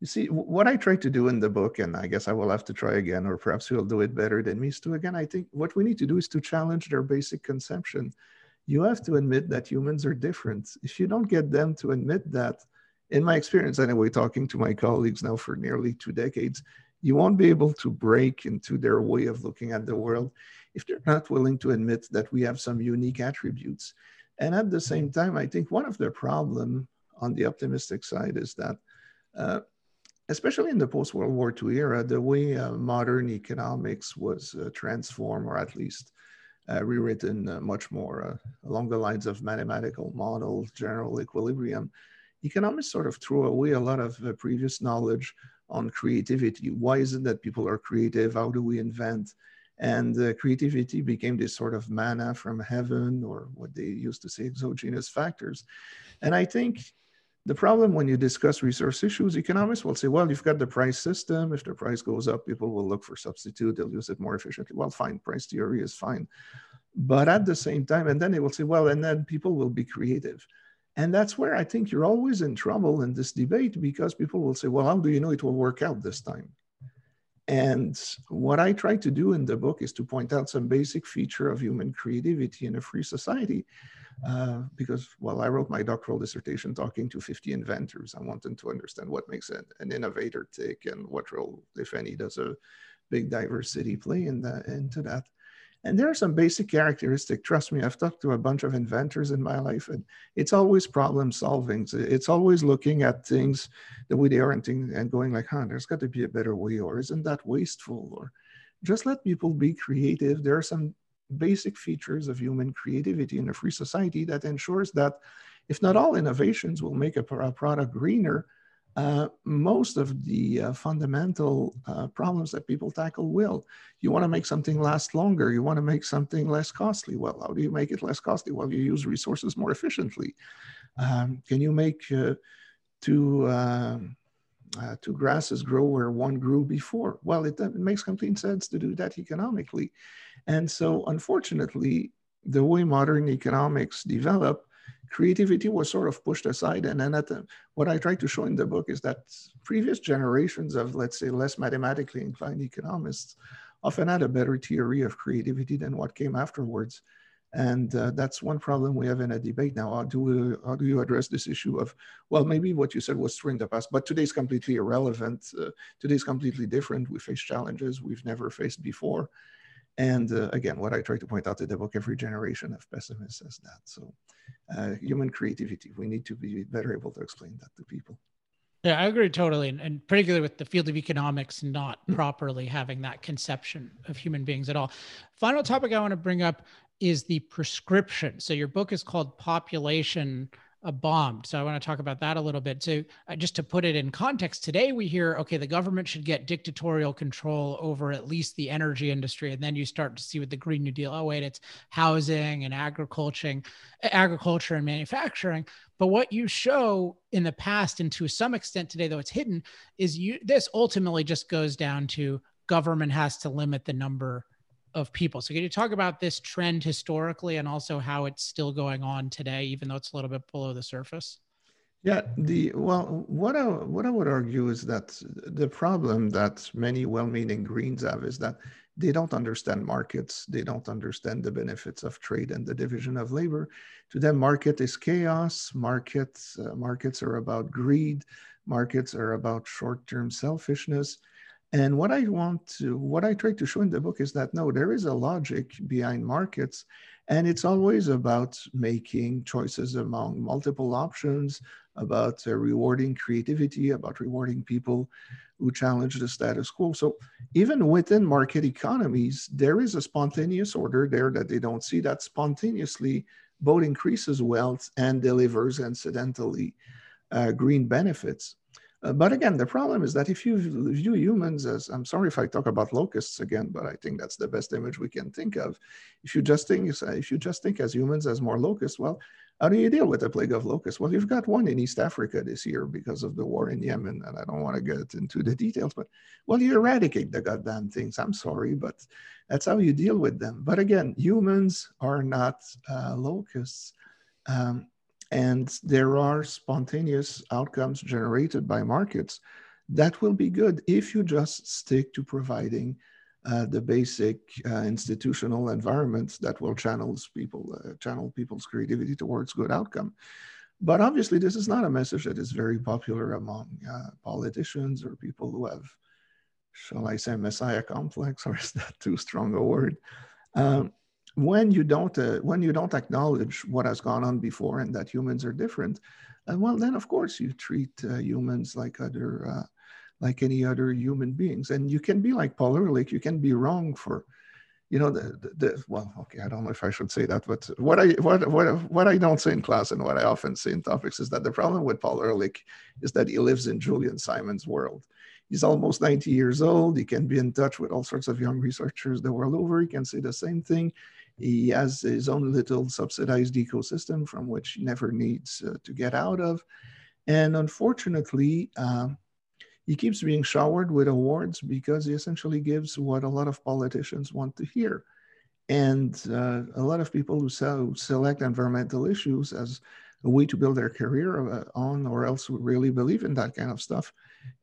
You see, what I try to do in the book, and I guess I will have to try again, or perhaps you'll do it better than me, is to Again, I think what we need to do is to challenge their basic conception you have to admit that humans are different. If you don't get them to admit that, in my experience anyway, talking to my colleagues now for nearly two decades, you won't be able to break into their way of looking at the world if they're not willing to admit that we have some unique attributes. And at the same time, I think one of the problem on the optimistic side is that, uh, especially in the post-World War II era, the way uh, modern economics was uh, transformed, or at least rewritten uh, much more uh, along the lines of mathematical models, general equilibrium. Economists sort of threw away a lot of previous knowledge on creativity. Why is it that people are creative? How do we invent? And uh, creativity became this sort of manna from heaven, or what they used to say, exogenous factors. And I think the problem when you discuss resource issues, economists will say, well, you've got the price system. If the price goes up, people will look for substitute. They'll use it more efficiently. Well, fine, price theory is fine. But at the same time, and then they will say, well, and then people will be creative. And that's where I think you're always in trouble in this debate because people will say, well, how do you know it will work out this time? And what I try to do in the book is to point out some basic feature of human creativity in a free society uh, because, well, I wrote my doctoral dissertation talking to 50 inventors. I wanted to understand what makes an, an innovator tick and what role, if any, does a big diversity play in the, into that. And there are some basic characteristics. Trust me, I've talked to a bunch of inventors in my life, and it's always problem solving. It's always looking at things the way they are and, and going like, huh, there's got to be a better way, or isn't that wasteful? Or just let people be creative. There are some basic features of human creativity in a free society that ensures that if not all innovations will make a, product greener, uh, most of the uh, fundamental uh, problems that people tackle will. You want to make something last longer. You want to make something less costly. Well, how do you make it less costly? Well, you use resources more efficiently. Um, can you make uh, two, um, uh, two grasses grow where one grew before? Well, it, it makes complete sense to do that economically. And so, unfortunately, the way modern economics develop, creativity was sort of pushed aside. And then, at the, what I try to show in the book is that previous generations of, let's say, less mathematically inclined economists often had a better theory of creativity than what came afterwards. And uh, that's one problem we have in a debate now. How do, we, how do you address this issue of, well, maybe what you said was true in the past, but today's completely irrelevant. Uh, today's completely different. We face challenges we've never faced before. And uh, again, what I try to point out in the book, every generation of pessimists says that. So uh, human creativity, we need to be better able to explain that to people. Yeah, I agree totally. And, and particularly with the field of economics not mm-hmm. properly having that conception of human beings at all. Final topic I want to bring up is the prescription. So your book is called Population uh, bombed. So I want to talk about that a little bit. So uh, just to put it in context, today we hear, okay, the government should get dictatorial control over at least the energy industry, and then you start to see with the Green New Deal, oh wait, it's housing and agriculture, agriculture and manufacturing. But what you show in the past, and to some extent today, though it's hidden, is you this ultimately just goes down to government has to limit the number of people. So can you talk about this trend historically and also how it's still going on today, even though it's a little bit below the surface? Yeah, the well, what I what I would argue is that the problem that many well-meaning Greens have is that they don't understand markets. They don't understand the benefits of trade and the division of labor. To them, market is chaos. Markets uh, markets are about greed. Markets are about short-term selfishness And what I want to, what I try to show in the book is that no, there is a logic behind markets, and it's always about making choices among multiple options, about uh, rewarding creativity, about rewarding people who challenge the status quo. So even within market economies, there is a spontaneous order there that they don't see that spontaneously both increases wealth and delivers incidentally uh, green benefits. Uh, but again, the problem is that if you view humans as, I'm sorry if I talk about locusts again, but I think that's the best image we can think of. If you just think, if you just think as humans as more locusts, well, how do you deal with the plague of locusts? Well, you've got one in East Africa this year because of the war in Yemen, and I don't want to get into the details, but well, you eradicate the goddamn things. I'm sorry, but that's how you deal with them. But again, humans are not uh, locusts. Um, and there are spontaneous outcomes generated by markets that will be good if you just stick to providing uh, the basic uh, institutional environments that will channels people uh, channel people's creativity towards good outcome. But obviously, this is not a message that is very popular among uh, politicians or people who have, shall I say, messiah complex, or is that too strong a word? Um, when you don't uh, when you don't acknowledge what has gone on before and that humans are different, uh, well, then of course you treat humans like other like any other human beings. And you can be like Paul Ehrlich, you can be wrong for, you know, the, the, the, well, okay, I don't know if I should say that, but what I what what what I don't say in class and what I often say in topics is that the problem with Paul Ehrlich is that he lives in Julian Simon's world. He's almost 90 years old. He can be in touch with all sorts of young researchers the world over. He can say the same thing. He has his own little subsidized ecosystem from which he never needs uh, to get out of. And unfortunately, um, he keeps being showered with awards because he essentially gives what a lot of politicians want to hear. And uh, a lot of people who sell, select environmental issues as a way to build their career uh, on, or else who really believe in that kind of stuff,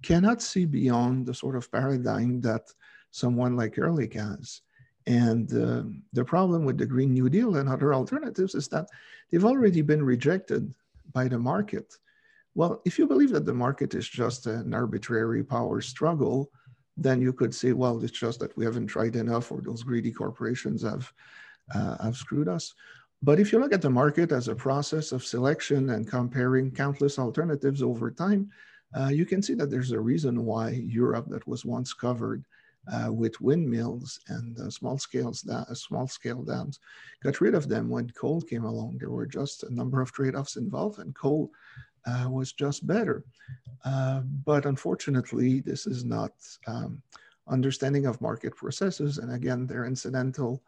cannot see beyond the sort of paradigm that someone like Ehrlich has. And uh, the problem with the Green New Deal and other alternatives is that they've already been rejected by the market. Well, if you believe that the market is just an arbitrary power struggle, then you could say, well, it's just that we haven't tried enough, or those greedy corporations have uh, have screwed us. But if you look at the market as a process of selection and comparing countless alternatives over time, uh, you can see that there's a reason why Europe, that was once covered uh, with windmills and uh, small scales, da- small scale dams, got rid of them when coal came along. There were just a number of trade-offs involved, and coal uh, was just better. Uh, but unfortunately, this is not um, understanding of market processes. And again, they're incidental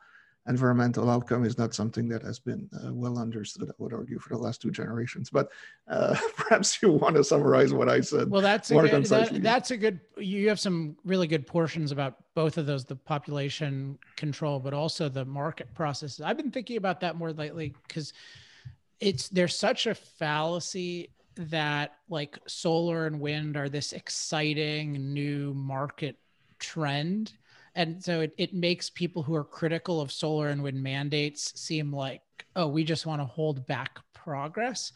environmental outcome is not something that has been uh, well understood, I would argue, for the last two generations. But uh, perhaps you want to summarize what I said. Well, that's a good, that, that's a good. You have some really good portions about both of those: the population control, but also the market processes. I've been thinking about that more lately because it's there's such a fallacy that like solar and wind are this exciting new market trend. And so it, it makes people who are critical of solar and wind mandates seem like, oh, we just want to hold back progress.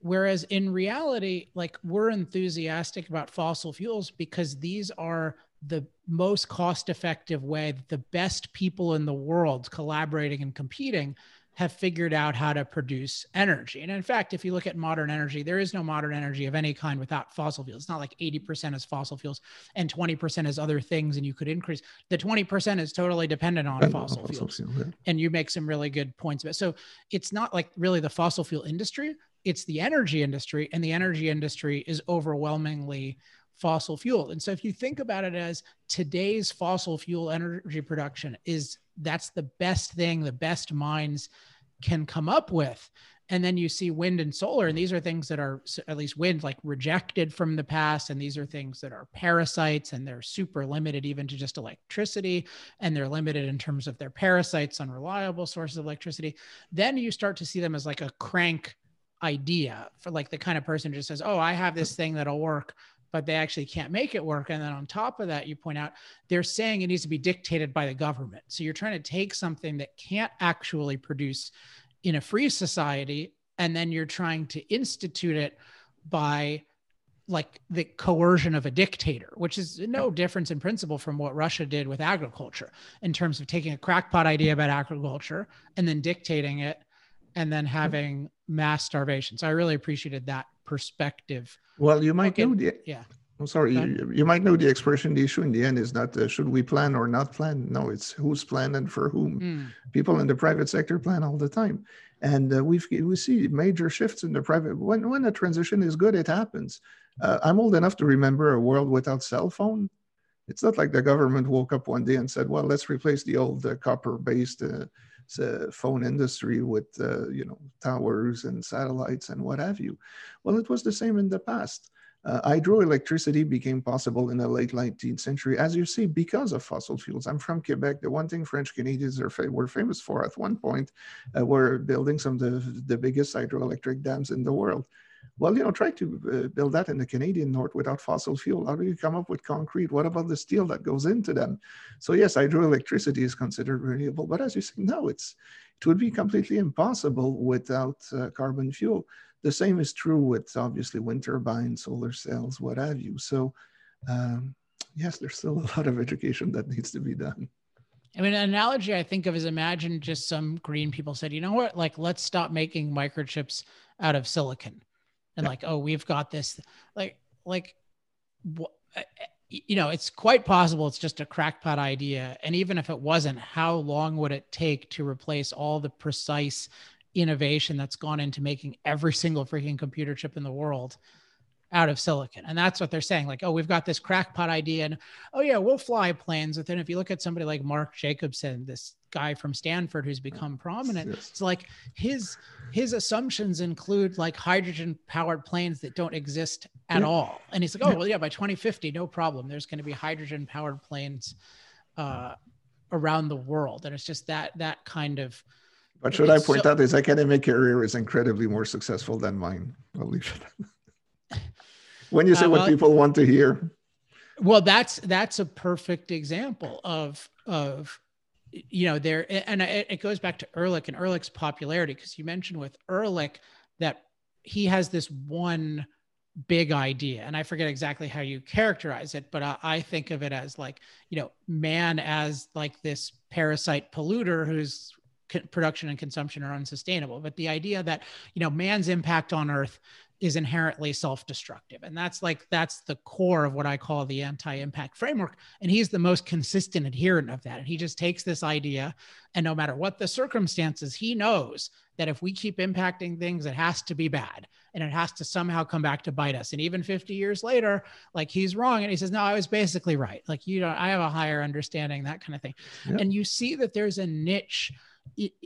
Whereas in reality, like we're enthusiastic about fossil fuels because these are the most cost effective way that the best people in the world collaborating and competing have figured out how to produce energy. And in fact, if you look at modern energy, there is no modern energy of any kind without fossil fuels. It's not like 80% is fossil fuels and 20% is other things, and you could increase. The 20% is totally dependent on fossil, fossil fuels. Fuel, yeah. And you make some really good points about it. So it's not like really the fossil fuel industry, it's the energy industry, and the energy industry is overwhelmingly fossil fuel. And so if you think about it as today's fossil fuel energy production is that's the best thing the best minds can come up with and then you see wind and solar and these are things that are at least wind like rejected from the past and these are things that are parasites and they're super limited even to just electricity and they're limited in terms of their parasites unreliable sources of electricity then you start to see them as like a crank idea for like the kind of person who just says oh i have this thing that'll work but they actually can't make it work. And then on top of that, you point out they're saying it needs to be dictated by the government. So you're trying to take something that can't actually produce in a free society, and then you're trying to institute it by like the coercion of a dictator, which is no difference in principle from what Russia did with agriculture in terms of taking a crackpot idea about agriculture and then dictating it and then mm-hmm. having mass starvation. So I really appreciated that perspective. Well, you might okay. know the yeah. I'm sorry, you, you, might know the expression. The issue in the end is not uh, should we plan or not plan. No, it's who's planned and for whom. Mm. People in the private sector plan all the time, and uh, we we see major shifts in the private. When when a transition is good, it happens. Uh, I'm old enough to remember a world without cell phone. It's not like the government woke up one day and said, "Well, let's replace the old uh, copper-based uh, phone industry with uh, you know towers and satellites and what have you." Well, it was the same in the past uh, hydroelectricity became possible in the late 19th century, as you see, because of fossil fuels. I'm from Quebec. The one thing French Canadians are fa- were famous for at one point uh, were building some of the, the biggest hydroelectric dams in the world. Well, you know, try to uh, build that in the Canadian North without fossil fuel. How do you come up with concrete? What about the steel that goes into them? So yes, hydroelectricity is considered renewable, but as you say, no, it's it would be completely impossible without uh, carbon fuel. The same is true with obviously wind turbines, solar cells, what have you. So, um, yes, there's still a lot of education that needs to be done. I mean, an analogy I think of is imagine just some green people said, you know what, like, let's stop making microchips out of silicon. And yeah. like, oh, we've got this, like, like, what, uh, you know, it's quite possible it's just a crackpot idea. And even if it wasn't, how long would it take to replace all the precise innovation that's gone into making every single freaking computer chip in the world out of silicon. And that's what they're saying. Like, oh, we've got this crackpot idea, and oh yeah, we'll fly planes. But then if you look at somebody like Mark Jacobson, this guy from Stanford who's become prominent, yes. it's like his his assumptions include like hydrogen powered planes that don't exist at yeah. all. And he's like, oh well, yeah, by 2050, no problem. There's going to be hydrogen powered planes uh, around the world, and it's just that that kind of but should I point so, out his academic career is incredibly more successful than mine? When you say uh, well, what people want to hear. Well, that's that's a perfect example of of you know there and it goes back to Ehrlich and Ehrlich's popularity because you mentioned with Ehrlich that he has this one big idea and i forget exactly how you characterize it but I, I, think of it as like you know man as like this parasite polluter who's production and consumption are unsustainable but the idea that you know man's impact on earth is inherently self-destructive. And that's like that's the core of what i call the anti-impact framework. And he's the most consistent adherent of that. And he just takes this idea and no matter what the circumstances he knows that if we keep impacting things it has to be bad and it has to somehow come back to bite us. And even 50 years later like he's wrong and he says no i was basically right. Like you know i have a higher understanding that kind of thing. Yep. and you see that there's a niche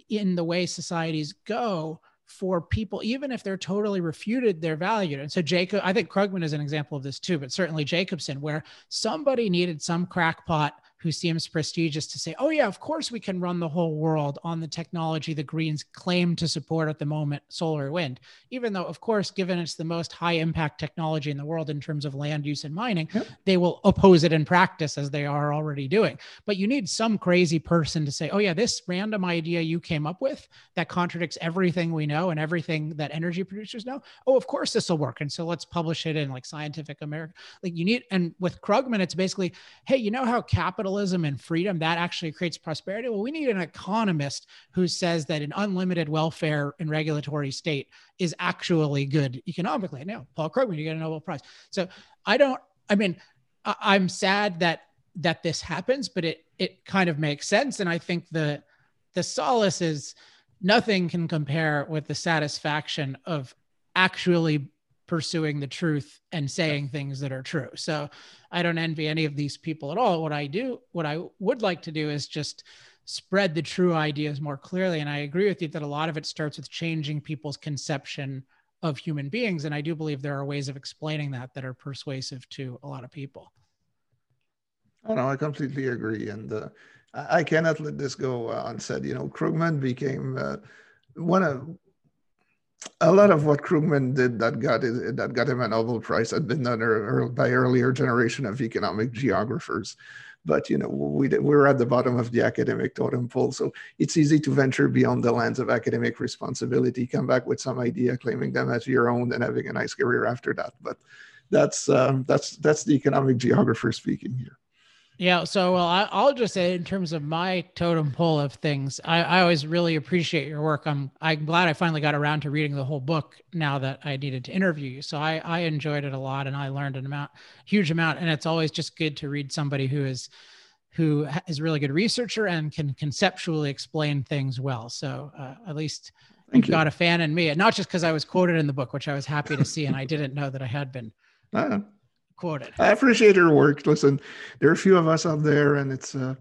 in the way societies go for people, even if they're totally refuted, they're valued. And so Jacob, I think Krugman is an example of this too, but certainly Jacobson, where somebody needed some crackpot who seems prestigious to say, oh, yeah, of course we can run the whole world on the technology the Greens claim to support at the moment, solar wind. Even though, of course, given it's the most high impact technology in the world in terms of land use and mining, yep. they will oppose it in practice as they are already doing. But you need some crazy person to say, oh, yeah, this random idea you came up with that contradicts everything we know and everything that energy producers know. Oh, of course this will work. And so let's publish it in like Scientific American. Like you need, and with Krugman, it's basically, hey, you know how capital and freedom that actually creates prosperity. Well we need an economist who says that an unlimited welfare and regulatory state is actually good economically. Now paul krugman you get a nobel prize. So i don't i mean i'm sad that that this happens but it it kind of makes sense. And i think the the solace is nothing can compare with the satisfaction of actually pursuing the truth and saying things that are true. So I don't envy any of these people at all. What I do, what I would like to do is just spread the true ideas more clearly. And I agree with you that a lot of it starts with changing people's conception of human beings. And I do believe there are ways of explaining that that are persuasive to a lot of people. Oh, no, I completely agree. And uh, I cannot let this go unsaid. You know, Krugman became uh, one of a lot of what Krugman did that got that got him a Nobel Prize had been done by earlier generation of economic geographers. But you know, we we're at the bottom of the academic totem pole, so it's easy to venture beyond the lands of academic responsibility, come back with some idea, claiming them as your own, and having a nice career after that. But that's um, that's that's the economic geographer speaking here. Yeah. So, well, I, will just say, in terms of my totem pole of things, I, I, always really appreciate your work. I'm I'm glad I finally got around to reading the whole book now that I needed to interview you. So I I enjoyed it a lot, and I learned an amount, huge amount. And it's always just good to read somebody who is who is a really good researcher and can conceptually explain things well. So uh, at least Thank you've you. got a fan in me, and not just because I was quoted in the book, which I was happy to see, and I didn't know that I had been. Uh, quoted. I appreciate your work. Listen, there are a few of us out there, and it's a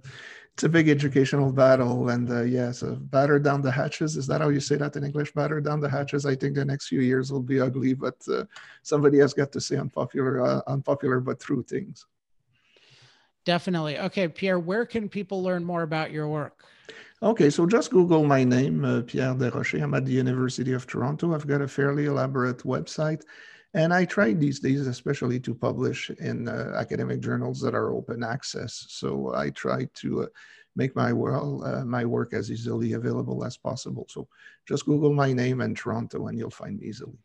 it's a big educational battle. And uh, yeah, so batter down the hatches. Is that how you say that in English? Batter down the hatches. I think the next few years will be ugly, but uh, somebody has got to say unpopular, uh, unpopular but true things. Definitely. Okay, Pierre, where can people learn more about your work? Okay, so just Google my name, uh, Pierre Desrochers. I'm at the University of Toronto. I've got a fairly elaborate website. And I try these days, especially to publish in uh, academic journals that are open access. So I try to uh, make my well uh, my work as easily available as possible. So just Google my name and Toronto, and you'll find me easily.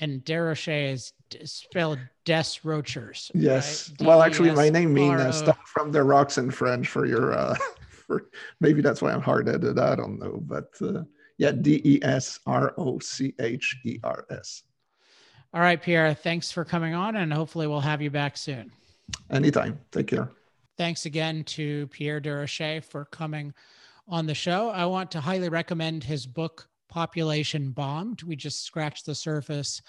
And Desrochers is spelled Des Rochers. Yes. Right? Well, actually, my name means uh, stuff from the rocks in French for your. Uh, for maybe that's why I'm hard-headed. I don't know, but uh, yeah, D E S R O C H E R S. All right, Pierre, thanks for coming on, and hopefully we'll have you back soon. Anytime. Take care. Thanks again to Pierre Desrochers for coming on the show. I want to highly recommend his book, Population Bombed. We just scratched the surface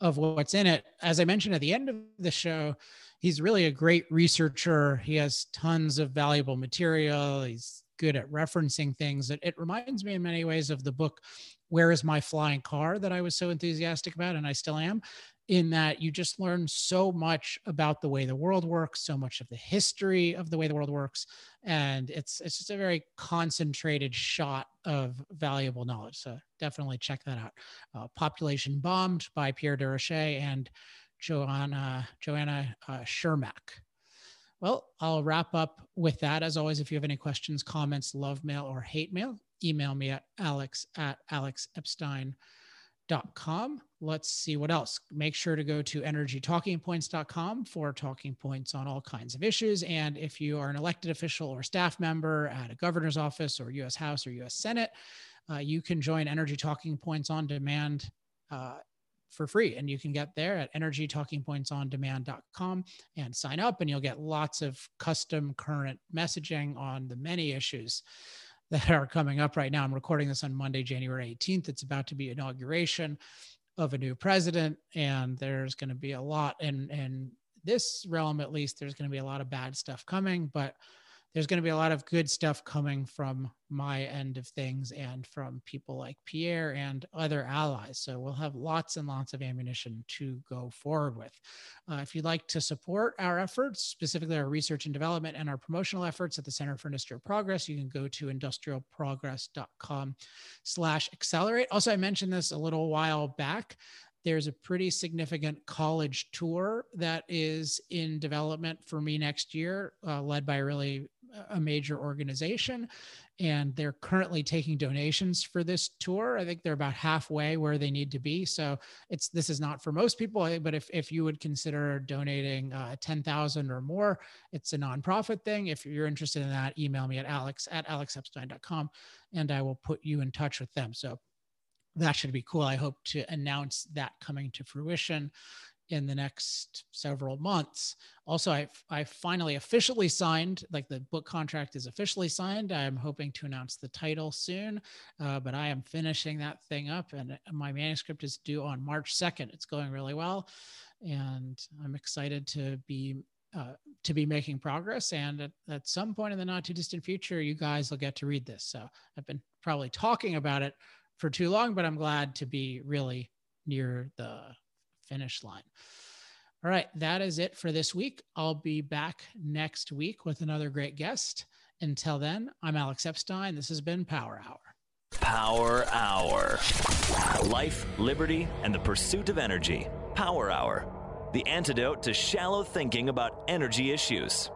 of what's in it. As I mentioned at the end of the show, he's really a great researcher. He has tons of valuable material. He's good at referencing things. It, it reminds me in many ways of the book where is my flying car that I was so enthusiastic about, and I still am, in that you just learn so much about the way the world works, so much of the history of the way the world works, and it's it's just a very concentrated shot of valuable knowledge. So definitely check that out. Uh, Population Bombed by Pierre Desrochers and Joanna Joanna uh, Szurmak. Well, I'll wrap up with that. As always, if you have any questions, comments, love mail, or hate mail, email me at alex at alexepstein.com. Let's see what else. Make sure to go to energytalkingpoints.com for talking points on all kinds of issues. And if you are an elected official or staff member at a governor's office or U.S. House or U.S. Senate, uh, you can join Energy Talking Points on demand uh, for free. And you can get there at energytalkingpointsondemand.com and sign up, and you'll get lots of custom current messaging on the many issues that are coming up right now. I'm recording this on Monday, January 18th. It's about to be inauguration of a new president, and there's going to be a lot in in this realm, at least. There's going to be a lot of bad stuff coming, but there's going to be a lot of good stuff coming from my end of things and from people like Pierre and other allies. So we'll have lots and lots of ammunition to go forward with. Uh, if you'd like to support our efforts, specifically our research and development and our promotional efforts at the Center for Industrial Progress, you can go to industrialprogress.com slash accelerate. Also, I mentioned this a little while back there's a pretty significant college tour that is in development for me next year, uh, led by a really a major organization and they're currently taking donations for this tour. I think they're about halfway where they need to be. So it's this is not for most people eh, but if, if you would consider donating uh, 10000 or more it's a nonprofit thing. If you're interested in that email me at alex at alexepstein.com and i will put you in touch with them. So that should be cool. I hope to announce that coming to fruition in the next several months. Also, I I finally officially signed, like the book contract is officially signed. I'm hoping to announce the title soon, uh, but I am finishing that thing up, and my manuscript is due on March 2nd. It's going really well, and I'm excited to be uh, to be making progress. And at, at some point in the not too distant future, you guys will get to read this. So I've been probably talking about it for too long, but I'm glad to be really near the finish line. All right, that is it for this week. I'll be back next week with another great guest. Until then, I'm Alex Epstein. This has been Power Hour. Power Hour. Life, liberty, and the pursuit of energy. Power Hour. The antidote to shallow thinking about energy issues.